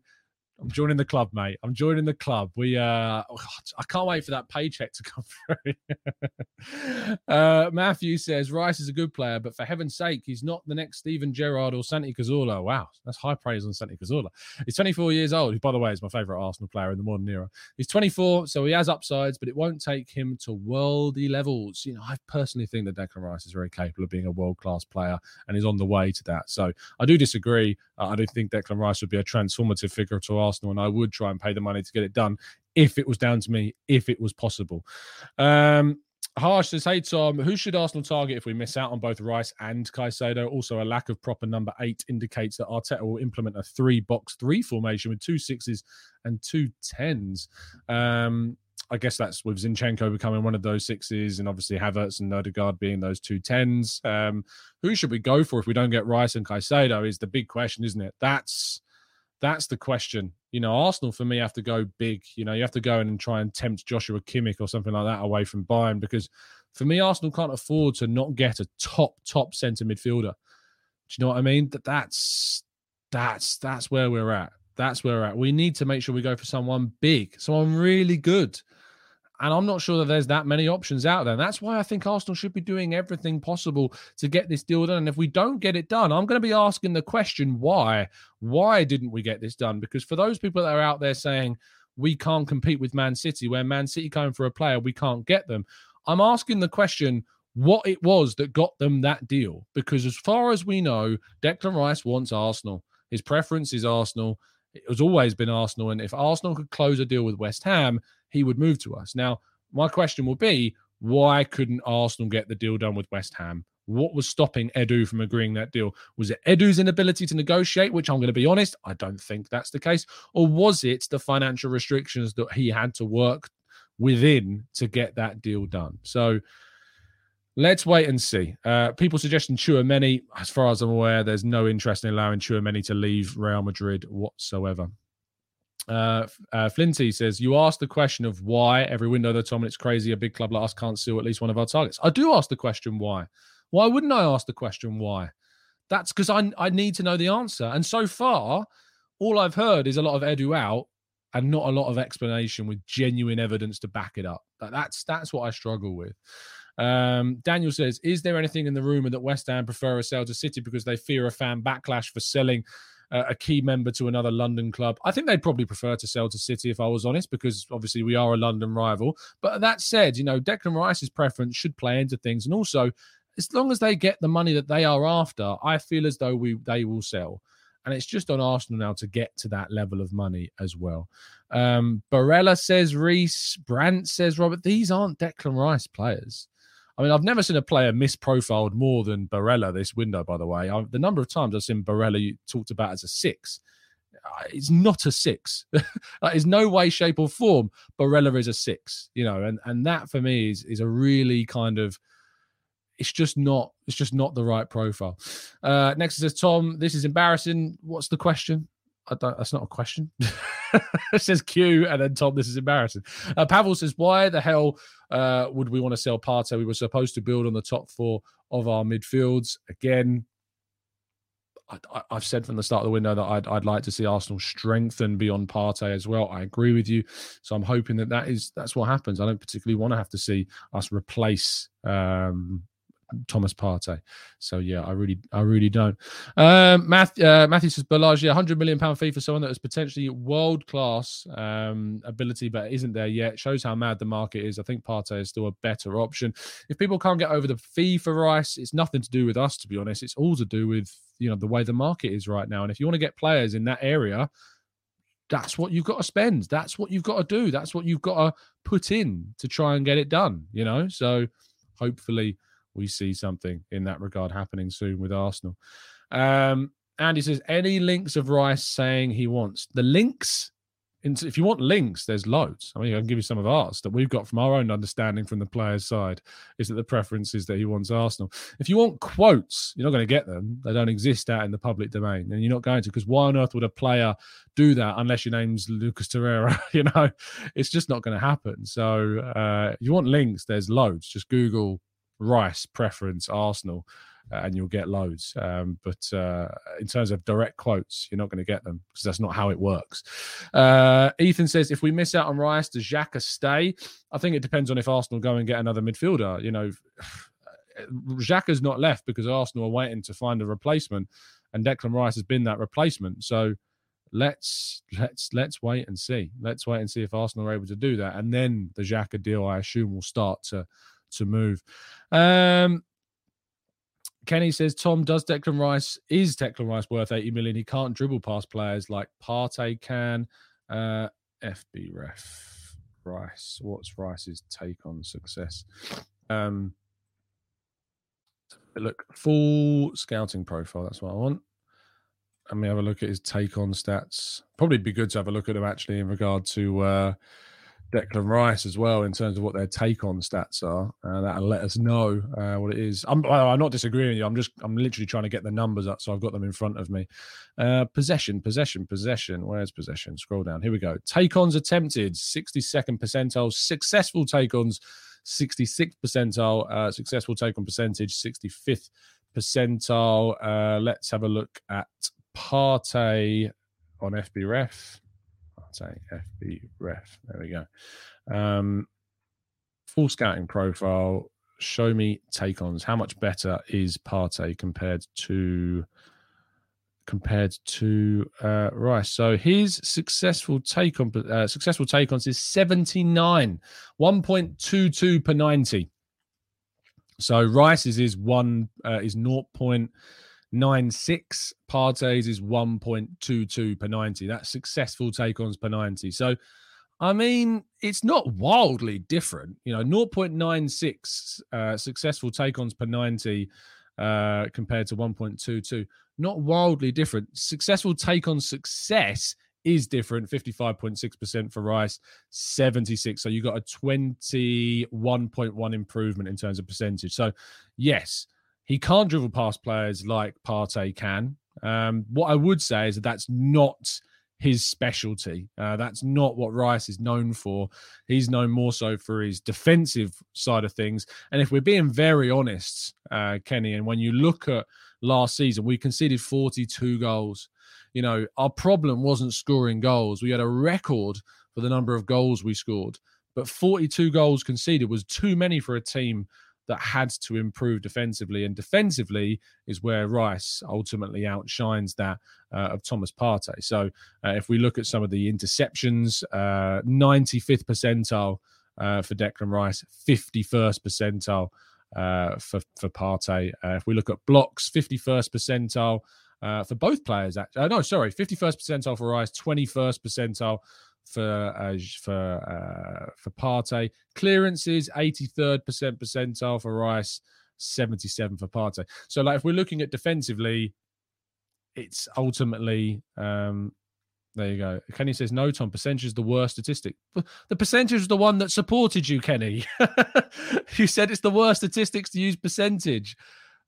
I'm joining the club, mate. I'm joining the club. We, uh, oh, I can't wait for that paycheck to come through. uh, Matthew says Rice is a good player, but for heaven's sake, he's not the next Steven Gerrard or Santi Cazorla. Wow, that's high praise on Santi Cazorla. He's 24 years old. Who, by the way, is my favourite Arsenal player in the modern era. He's 24, so he has upsides, but it won't take him to worldy levels. You know, I personally think that Declan Rice is very capable of being a world class player and is on the way to that. So I do disagree. Uh, I do think Declan Rice would be a transformative figure to Arsenal, and I would try and pay the money to get it done if it was down to me, if it was possible. Um, Harsh says, Hey Tom, who should Arsenal target if we miss out on both Rice and Caicedo? Also, a lack of proper number eight indicates that Arteta will implement a three box three formation with two sixes and two tens. Um, I guess that's with Zinchenko becoming one of those sixes, and obviously Havertz and Odegaard being those two tens. Um, who should we go for if we don't get Rice and Caicedo? Is the big question, isn't it? That's that's the question. You know, Arsenal for me have to go big. You know, you have to go in and try and tempt Joshua Kimmich or something like that away from Bayern because for me, Arsenal can't afford to not get a top top centre midfielder. Do you know what I mean? That that's that's that's where we're at. That's where we're at. We need to make sure we go for someone big, someone really good. And I'm not sure that there's that many options out there. And that's why I think Arsenal should be doing everything possible to get this deal done. And if we don't get it done, I'm going to be asking the question why? Why didn't we get this done? Because for those people that are out there saying we can't compete with Man City, where Man City going for a player, we can't get them. I'm asking the question what it was that got them that deal. Because as far as we know, Declan Rice wants Arsenal. His preference is Arsenal. It has always been Arsenal. And if Arsenal could close a deal with West Ham, he would move to us. Now, my question will be why couldn't Arsenal get the deal done with West Ham? What was stopping Edu from agreeing that deal? Was it Edu's inability to negotiate, which I'm going to be honest, I don't think that's the case? Or was it the financial restrictions that he had to work within to get that deal done? So let's wait and see. Uh, people suggesting Tchouameni, as far as I'm aware, there's no interest in allowing Tchouameni to leave Real Madrid whatsoever. Uh, uh, Flinty says, You asked the question of why every window that Tom, and it's crazy a big club like us can't seal at least one of our targets. I do ask the question why. Why wouldn't I ask the question why? That's because I, I need to know the answer. And so far, all I've heard is a lot of Edu out and not a lot of explanation with genuine evidence to back it up. That's that's what I struggle with. Um, Daniel says, Is there anything in the rumor that West Ham prefer a sale to City because they fear a fan backlash for selling a key member to another London club. I think they'd probably prefer to sell to City if I was honest, because obviously we are a London rival. But that said, you know, Declan Rice's preference should play into things. And also, as long as they get the money that they are after, I feel as though we they will sell. And it's just on Arsenal now to get to that level of money as well. Um, Barella says Reese, Brandt says Robert. These aren't Declan Rice players. I mean, I've never seen a player misprofiled more than Barella this window, by the way. I, the number of times I've seen Barella talked about as a six, uh, it's not a six. that is no way, shape, or form. Barella is a six, you know, and, and that for me is, is a really kind of it's just not it's just not the right profile. Uh next says Tom, this is embarrassing. What's the question? I don't, that's not a question. it says Q, and then Tom, this is embarrassing. Uh, Pavel says, why the hell uh, would we want to sell Partey? We were supposed to build on the top four of our midfields. Again, I, have said from the start of the window that I'd, I'd, like to see Arsenal strengthen beyond Partey as well. I agree with you, so I'm hoping that that is that's what happens. I don't particularly want to have to see us replace um, Thomas Partey. So yeah, I really, I really don't. Um, Math, uh, Matthew says a hundred million pound fee for someone that has potentially world class um, ability, but isn't there yet. Shows how mad the market is. I think Partey is still a better option. If people can't get over the fee for Rice, it's nothing to do with us, to be honest. It's all to do with you know the way the market is right now. And if you want to get players in that area, that's what you've got to spend. That's what you've got to do. That's what you've got to put in to try and get it done. You know, so hopefully we see something in that regard happening soon with Arsenal. Um, Andy says, any links of Rice saying he wants the links? If you want links, there's loads. I mean, I can give you some of ours that we've got from our own understanding from the player's side. Is that the preference is that he wants Arsenal? If you want quotes, you're not going to get them. They don't exist out in the public domain, and you're not going to. Because why on earth would a player do that unless your name's Lucas Torreira? you know, it's just not going to happen. So, uh, if you want links, there's loads. Just Google Rice preference Arsenal, uh, and you'll get loads. Um, but uh, in terms of direct quotes, you're not going to get them because that's not how it works. Uh, Ethan says, if we miss out on Rice, does Xhaka stay? I think it depends on if Arsenal go and get another midfielder. You know, Xhaka's not left because Arsenal are waiting to find a replacement, and Declan Rice has been that replacement. So let's let's let's wait and see. Let's wait and see if Arsenal are able to do that, and then the Xhaka deal, I assume, will start to to move. Um, Kenny says, Tom, does Declan Rice is Declan Rice worth 80 million? He can't dribble past players like Partey can. Uh, FBref Rice. What's Rice's take on success? Um, look, full scouting profile. That's what I want. Let me have a look at his take on stats. Probably be good to have a look at them actually in regard to uh, Declan Rice as well in terms of what their take on stats are. Uh, that'll let us know uh, what it is. I'm, I'm not disagreeing with you. I'm just I'm literally trying to get the numbers up, so I've got them in front of me. Uh, possession, possession, possession. Where's possession? Scroll down. Here we go. Take ons attempted, 62nd percentile. Successful take ons, 66th percentile. Uh, successful take on percentage, 65th percentile. Uh, let's have a look at Partey on FBref. Partey FB ref. There we go. Um, full scouting profile. Show me take ons. How much better is Partey compared to compared to uh, Rice? So his successful take on uh, successful take ons is seventy nine, one point two two per ninety. So Rice's is one uh, is zero point nine six. Partey's is 1.22 per 90. That's successful take ons per 90. So, I mean, it's not wildly different. You know, 0.96 uh, successful take ons per 90 uh, compared to 1.22. Not wildly different. Successful take on success is different 55.6% for Rice, 76. So you got a 21.1 improvement in terms of percentage. So, yes, he can't dribble past players like Partey can. Um, what I would say is that that's not his specialty. Uh, that's not what Rice is known for. He's known more so for his defensive side of things. And if we're being very honest, uh, Kenny, and when you look at last season, we conceded 42 goals. You know, our problem wasn't scoring goals. We had a record for the number of goals we scored, but 42 goals conceded was too many for a team that had to improve defensively. And defensively is where Rice ultimately outshines that uh, of Thomas Partey. So uh, if we look at some of the interceptions, uh, 95th percentile uh, for Declan Rice, 51st percentile uh, for, for Partey. Uh, if we look at blocks, 51st percentile. for both players, actually. no, sorry, 51st percentile for Rice, 21st percentile for uh, for uh, for Partey. Clearances, 83rd percent percentile for Rice, 77 for Partey. So, like, if we're looking at defensively, it's ultimately um, there you go. Kenny says no, Tom. Percentage is the worst statistic. The percentage is the one that supported you, Kenny. you said it's the worst statistics to use percentage.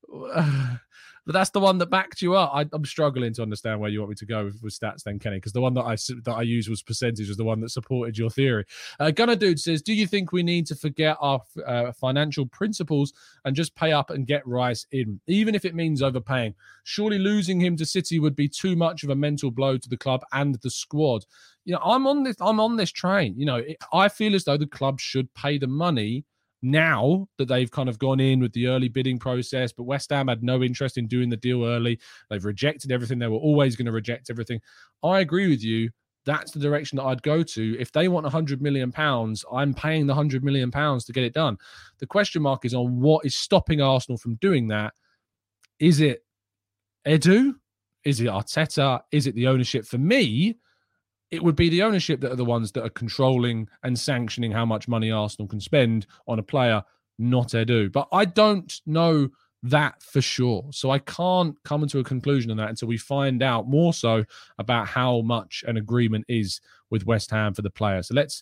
but that's the one that backed you up. I, am struggling to understand where you want me to go with, with stats, then, Kenny, because the one that I that I used was percentage, was the one that supported your theory. Uh, Gunner Dude says, "Do you think we need to forget our uh, financial principles and just pay up and get Rice in, even if it means overpaying? Surely losing him to City would be too much of a mental blow to the club and the squad." You know, I'm on this. I'm on this train. You know, it, I feel as though the club should pay the money now that they've kind of gone in with the early bidding process, but West Ham had no interest in doing the deal early. They've rejected everything. They were always going to reject everything. I agree with you. That's the direction that I'd go to. If they want 100 million pounds, I'm paying the 100 million pounds to get it done. The question mark is on what is stopping Arsenal from doing that. Is it Edu? Is it Arteta? Is it the ownership? For me, it would be the ownership that are the ones that are controlling and sanctioning how much money Arsenal can spend on a player, not Edu. But I don't know that for sure. So I can't come to a conclusion on that until we find out more so about how much an agreement is with West Ham for the player. So let's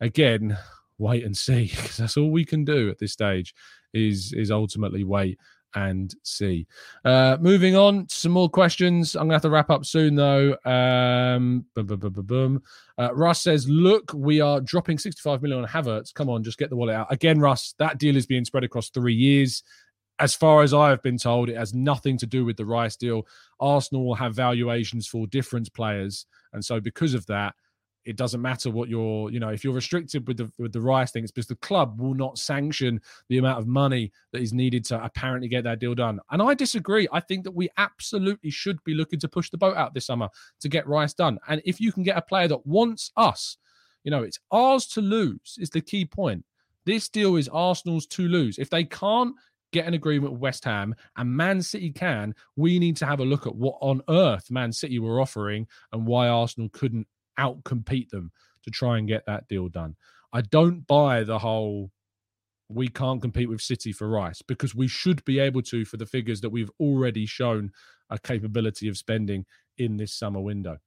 again wait and see because that's all we can do at this stage is is ultimately wait and see. Uh, moving on, some more questions. I'm gonna have to wrap up soon though. Um, boom, boom, boom, boom, boom. Uh, Russ says, "Look, we are dropping 65 million on Havertz. Come on, just get the wallet out again, Russ. That deal is being spread across three years. as far as I have been told, it has nothing to do with the Rice deal. Arsenal will have valuations for different players, and so because of that, it doesn't matter what you're, you know, if you're restricted with the with the Rice thing, it's because the club will not sanction the amount of money that is needed to apparently get that deal done. And I disagree. I think that we absolutely should be looking to push the boat out this summer to get Rice done. And if you can get a player that wants us, you know, it's ours to lose is the key point. This deal is Arsenal's to lose. If they can't get an agreement with West Ham and Man City can, we need to have a look at what on earth Man City were offering and why Arsenal couldn't outcompete them to try and get that deal done. I don't buy the whole we can't compete with City for Rice because we should be able to for the figures that we've already shown a capability of spending in this summer window.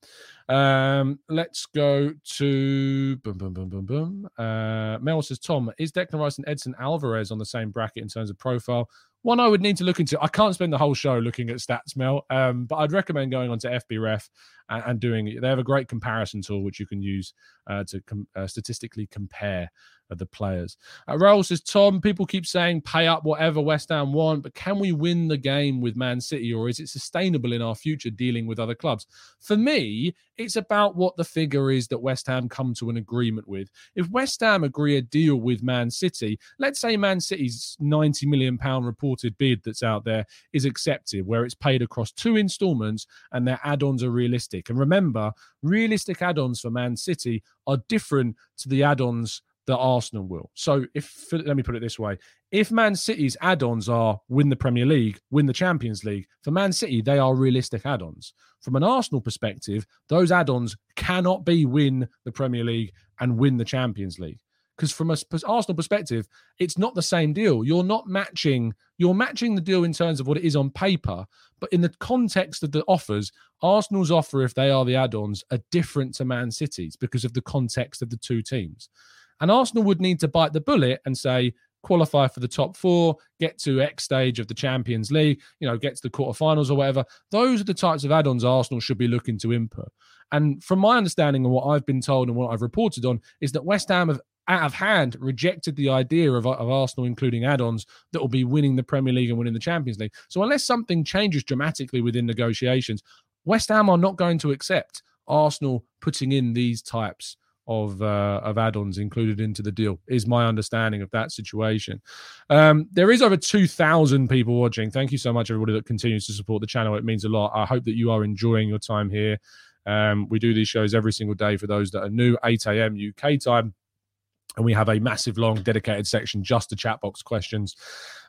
Um, let's go to boom, boom, boom, boom, boom. Uh, Mel says, Tom, is Declan Rice and Edson Alvarez on the same bracket in terms of profile? One I would need to look into. I can't spend the whole show looking at stats, Mel, um, but I'd recommend going on to FBref and, and doing it. They have a great comparison tool which you can use uh, to com- uh, statistically compare uh, the players. Uh, Raul says, Tom, people keep saying pay up whatever West Ham want, but can we win the game with Man City or is it sustainable in our future dealing with other clubs? For me, it's about what the figure is that West Ham come to an agreement with. If West Ham agree a deal with Man City, let's say Man City's 90 million pound reported bid that's out there is accepted, where it's paid across two installments and their add-ons are realistic. And remember, realistic add-ons for Man City are different to the add-ons that Arsenal will. So if let me put it this way, if Man City's add-ons are win the Premier League, win the Champions League, for Man City they are realistic add-ons. From an Arsenal perspective, those add-ons cannot be win the Premier League and win the Champions League. Because from a Arsenal perspective, it's not the same deal. You're not matching. You're matching the deal in terms of what it is on paper, but in the context of the offers, Arsenal's offer, if they are the add-ons, are different to Man City's because of the context of the two teams. And Arsenal would need to bite the bullet and say, qualify for the top four, get to X stage of the Champions League, you know, get to the quarterfinals or whatever. Those are the types of add ons Arsenal should be looking to input. And from my understanding and what I've been told and what I've reported on, is that West Ham have out of hand rejected the idea of, of Arsenal including add-ons that will be winning the Premier League and winning the Champions League. So unless something changes dramatically within negotiations, West Ham are not going to accept Arsenal putting in these types of uh, of add-ons included into the deal is my understanding of that situation. Um, there is over 2000 people watching. Thank you so much everybody that continues to support the channel. It means a lot. I hope that you are enjoying your time here. Um, we do these shows every single day for those that are new. 8 a.m uk time and we have a massive long dedicated section just to chat box questions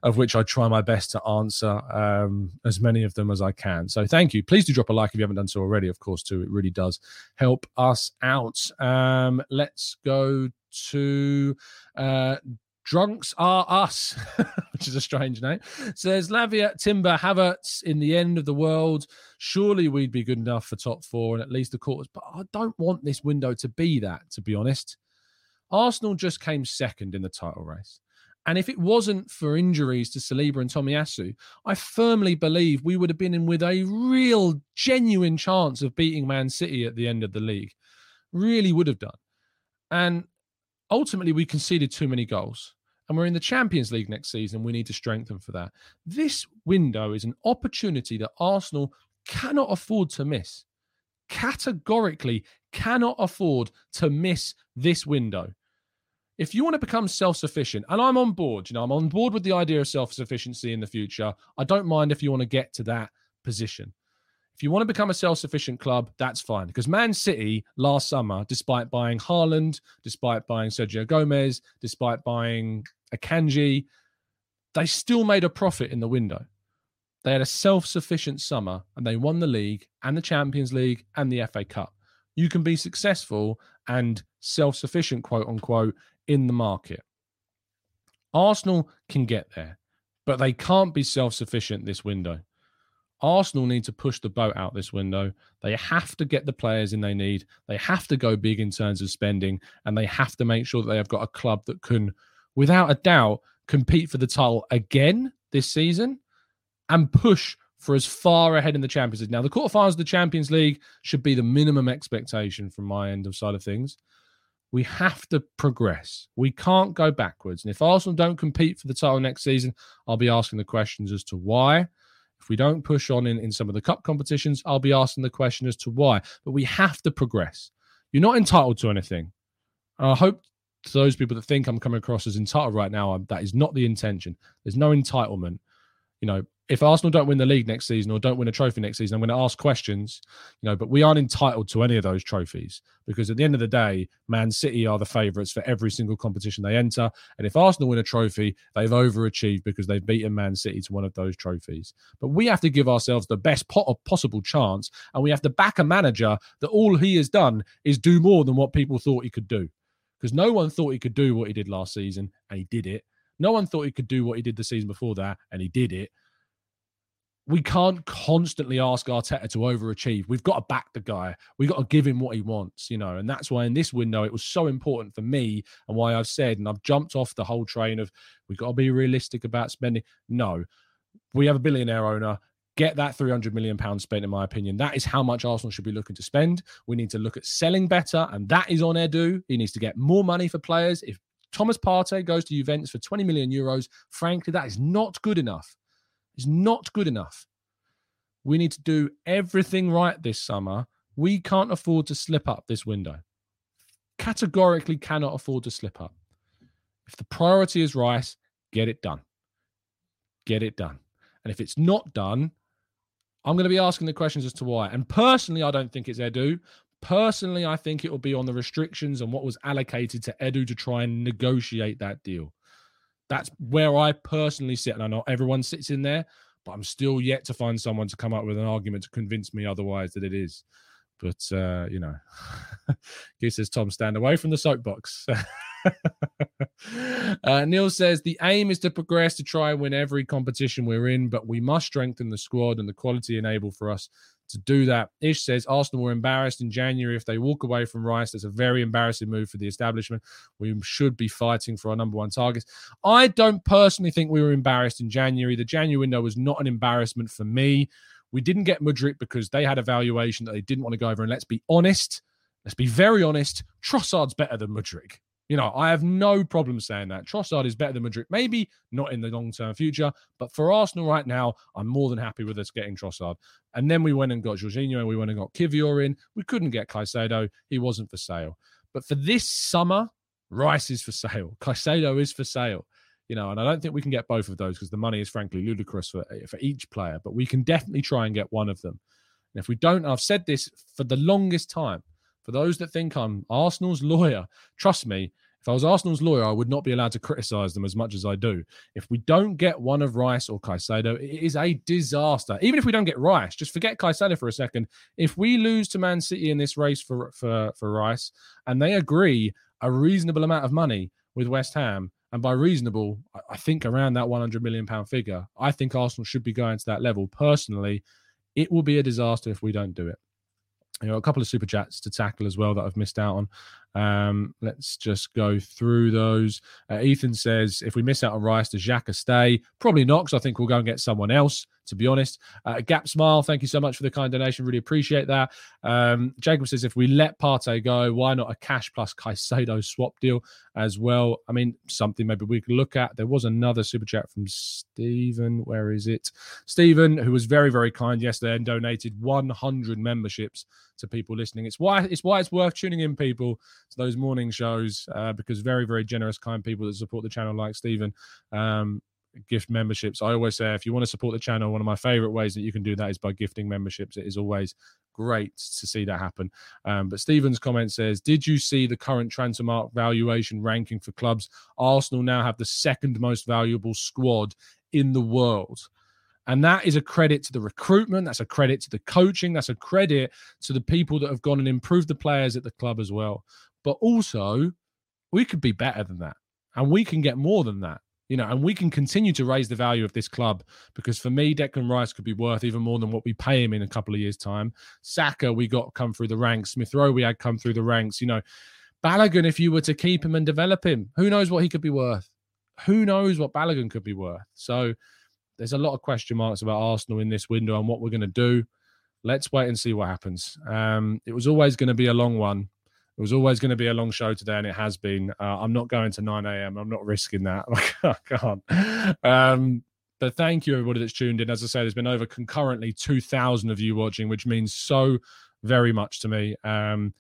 of which i try my best to answer um, as many of them as i can so thank you please do drop a like if you haven't done so already of course too it really does help us out um, let's go to uh, Drunks are us, which is a strange name. Says Lavia, Timber, Havertz in the end of the world. Surely we'd be good enough for top four and at least the quarters. But I don't want this window to be that, to be honest. Arsenal just came second in the title race. And if it wasn't for injuries to Saliba and Tomiyasu, I firmly believe we would have been in with a real, genuine chance of beating Man City at the end of the league. Really would have done. And ultimately, we conceded too many goals. And we're in the Champions League next season. We need to strengthen for that. This window is an opportunity that Arsenal cannot afford to miss. Categorically cannot afford to miss this window if you want to become self-sufficient and i'm on board you know i'm on board with the idea of self-sufficiency in the future i don't mind if you want to get to that position. If you want to become a self-sufficient club that's fine because man city last summer despite buying Haaland, despite buying sergio gomez despite buying akanji they still made a profit in the window. They had a self-sufficient summer and they won the league and the champions league and the fa cup. You can be successful and self-sufficient quote unquote in the market. Arsenal can get there, but they can't be self sufficient this window. Arsenal need to push the boat out this window. They have to get the players in they need. They have to go big in terms of spending, and they have to make sure that they have got a club that can, without a doubt, compete for the title again this season and push for as far ahead in the Champions League. Now, the quarterfinals of the Champions League should be the minimum expectation from my end of side of things. We have to progress. We can't go backwards. And if Arsenal don't compete for the title next season, I'll be asking the questions as to why. If we don't push on in, in some of the cup competitions, I'll be asking the question as to why. But we have to progress. You're not entitled to anything. I hope to those people that think I'm coming across as entitled right now, um, that is not the intention. There's no entitlement. You know, if Arsenal don't win the league next season or don't win a trophy next season, I'm going to ask questions, you know, but we aren't entitled to any of those trophies because at the end of the day, Man City are the favourites for every single competition they enter. And if Arsenal win a trophy, they've overachieved because they've beaten Man City to one of those trophies. But we have to give ourselves the best possible chance and we have to back a manager that all he has done is do more than what people thought he could do. Because no one thought he could do what he did last season and he did it. No one thought he could do what he did the season before that and he did it we can't constantly ask Arteta to overachieve. We've got to back the guy. We've got to give him what he wants, you know. And that's why in this window it was so important for me and why I've said, and I've jumped off the whole train of we've got to be realistic about spending. No, we have a billionaire owner. Get that 300 million pounds spent, in my opinion. That is how much Arsenal should be looking to spend. We need to look at selling better, and that is on Edu. He needs to get more money for players. If Thomas Partey goes to Juventus for 20 million euros, frankly, that is not good enough is not good enough. We need to do everything right this summer. We can't afford to slip up this window. Categorically cannot afford to slip up. If the priority is Rice, get it done. Get it done. And if it's not done, I'm going to be asking the questions as to why. And personally, I don't think it's Edu. Personally, I think it will be on the restrictions and what was allocated to Edu to try and negotiate that deal. That's where I personally sit, and I know everyone sits in there, but I'm still yet to find someone to come up with an argument to convince me otherwise that it is. But uh, you know, he says Tom, stand away from the soapbox. uh, Neil says the aim is to progress to try and win every competition we're in, but we must strengthen the squad and the quality enable for us to do that. Ish says Arsenal were embarrassed in January if they walk away from Rice. That's a very embarrassing move for the establishment. We should be fighting for our number one targets. I don't personally think we were embarrassed in January. The January window was not an embarrassment for me. We didn't get Mudryk because they had a valuation that they didn't want to go over. And let's be honest, let's be very honest, Trossard's better than Mudryk. You know, I have no problem saying that. Trossard is better than Mudryk, Maybe not in the long term future, but for Arsenal right now, I'm more than happy with us getting Trossard. And then we went and got Jorginho and we went and got Kiwior in. We couldn't get Caicedo. He wasn't for sale. But for this summer, Rice is for sale. Caicedo is for sale. You know, and I don't think we can get both of those because the money is frankly ludicrous for, eh, for each player, but we can definitely try and get one of them. And if we don't, I've said this for the longest time. For those that think I'm Arsenal's lawyer, trust me, if I was Arsenal's lawyer, I would not be allowed to criticize them as much as I do. If we don't get one of Rice or Caicedo, it is a disaster. Even if we don't get Rice, just forget Caicedo for a second. If we lose to Man City in this race for for for Rice, and they agree a reasonable amount of money with West Ham, and by reasonable, I think around that 100 million pound figure, I think Arsenal should be going to that level. Personally, it will be a disaster if we don't do it you know, a couple of super chats to tackle as well that I've missed out on. Um, let's just go through those. Uh, Ethan says, if we miss out on Rice, does Xhaka stay? Probably not, because I think we'll go and get someone else, to be honest. Uh, Gap Smile, thank you so much for the kind donation. Really appreciate that. Um, Jacob says, if we let Partey go, why not a cash plus Caicedo swap deal as well? I mean, something maybe we could look at. There was another super chat from Stephen. Where is it? Stephen, who was very, very kind yesterday and donated 100 memberships to people listening. It's why it's why it's worth tuning in, people to those morning shows uh, because very, very generous, kind people that support the channel, like Stephen, um, gift memberships. I always say if you want to support the channel, one of my favorite ways that you can do that is by gifting memberships. It is always great to see that happen. Um, but Stephen's comment says, Did you see the current Transfermarkt valuation ranking for clubs? Arsenal now have the second most valuable squad in the world. And that is a credit to the recruitment. That's a credit to the coaching. That's a credit to the people that have gone and improved the players at the club as well. But also, we could be better than that. And we can get more than that. You know, and we can continue to raise the value of this club because for me, Declan Rice could be worth even more than what we pay him in a couple of years' time. Saka, we got come through the ranks. Smith Rowe, we had come through the ranks. You know, Balogun, if you were to keep him and develop him, who knows what he could be worth? Who knows what Balogun could be worth? So there's a lot of question marks about Arsenal in this window and what we're going to do. Let's wait and see what happens. Um, it was always going to be a long one It was always going to be a long show today, and it has been. Uh, I'm not going to 9 a.m. I'm not risking that. I can't. Um, but thank you, everybody that's tuned in. As I say, there's been over concurrently 2,000 of you watching, which means so very much to me. Um,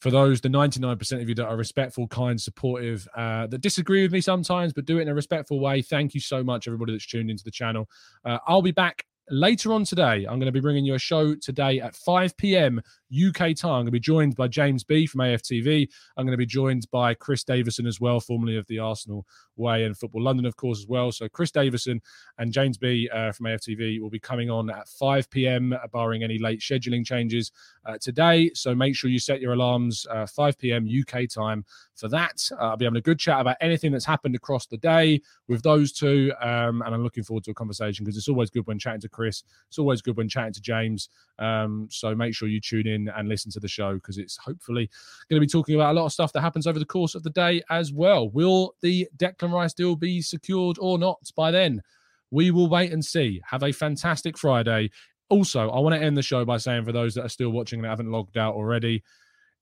for those, the 99% of you that are respectful, kind, supportive, uh, that disagree with me sometimes, but do it in a respectful way, thank you so much, everybody that's tuned into the channel. Uh, I'll be back later on today, I'm going to be bringing you a show today at 5 p.m. UK time. I'm going to be joined by James B from AFTV. I'm going to be joined by Chris Davison as well, formerly of the Arsenal Way and Football London, of course, as well. So Chris Davison and James B uh, from AFTV will be coming on at 5 p.m., barring any late scheduling changes uh, today. So make sure you set your alarms uh, 5 p.m. UK time for that. Uh, I'll be having a good chat about anything that's happened across the day with those two. Um, and I'm looking forward to a conversation because it's always good when chatting to Chris. It's always good when chatting to James. Um, so make sure you tune in and listen to the show because it's hopefully going to be talking about a lot of stuff that happens over the course of the day as well. Will the Declan Rice deal be secured or not by then? We will wait and see. Have a fantastic Friday. Also, I want to end the show by saying for those that are still watching and haven't logged out already,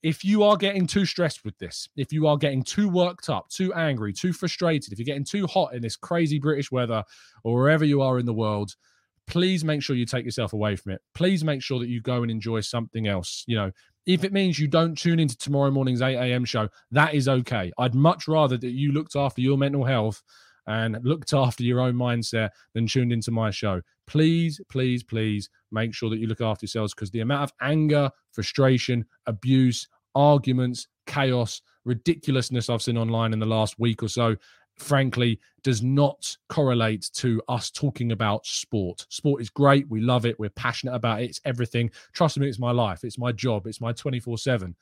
if you are getting too stressed with this, if you are getting too worked up, too angry, too frustrated, if you're getting too hot in this crazy British weather or wherever you are in the world, please make sure you take yourself away from it. Please make sure that you go and enjoy something else. You know, if it means you don't tune into tomorrow morning's 8 a.m. show, that is okay. I'd much rather that you looked after your mental health and looked after your own mindset than tuned into my show. Please, please, please make sure that you look after yourselves because the amount of anger, frustration, abuse, arguments, chaos, ridiculousness I've seen online in the last week or so, frankly, does not correlate to us talking about sport. Sport is great. We love it. We're passionate about it. It's everything. Trust me, it's my life. It's my job. It's my 24 7.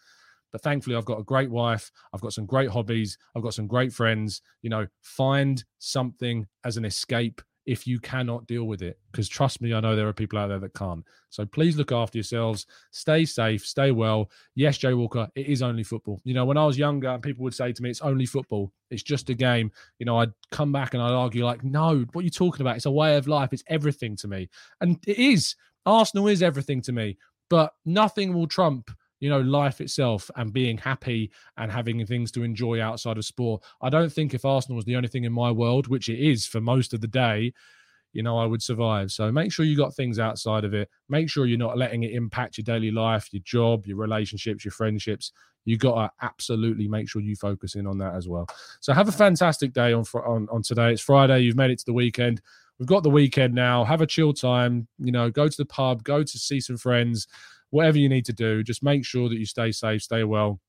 But thankfully, I've got a great wife. I've got some great hobbies. I've got some great friends. You know, find something as an escape if you cannot deal with it. Because trust me, I know there are people out there that can't. So please look after yourselves. Stay safe. Stay well. Yes, Jay Walker, it is only football. You know, when I was younger and people would say to me, it's only football. It's just a game. You know, I'd come back and I'd argue, like, no, what are you talking about? It's a way of life. It's everything to me. And it is. Arsenal is everything to me. But nothing will trump you know, life itself and being happy and having things to enjoy outside of sport. I don't think if Arsenal was the only thing in my world, which it is for most of the day, you know, I would survive. So make sure you got things outside of it. Make sure you're not letting it impact your daily life, your job, your relationships, your friendships. You got to absolutely make sure you focus in on that as well. So have a fantastic day on, on on today. It's Friday. You've made it to the weekend. We've got the weekend now. Have a chill time. You know, go to the pub, go to see some friends whatever you need to do, just make sure that you stay safe, stay well.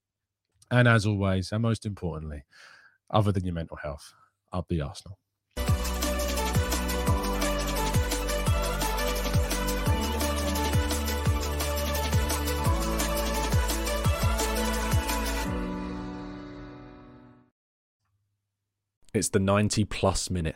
And as always, and most importantly, other than your mental health, up the Arsenal. It's the 90 plus minute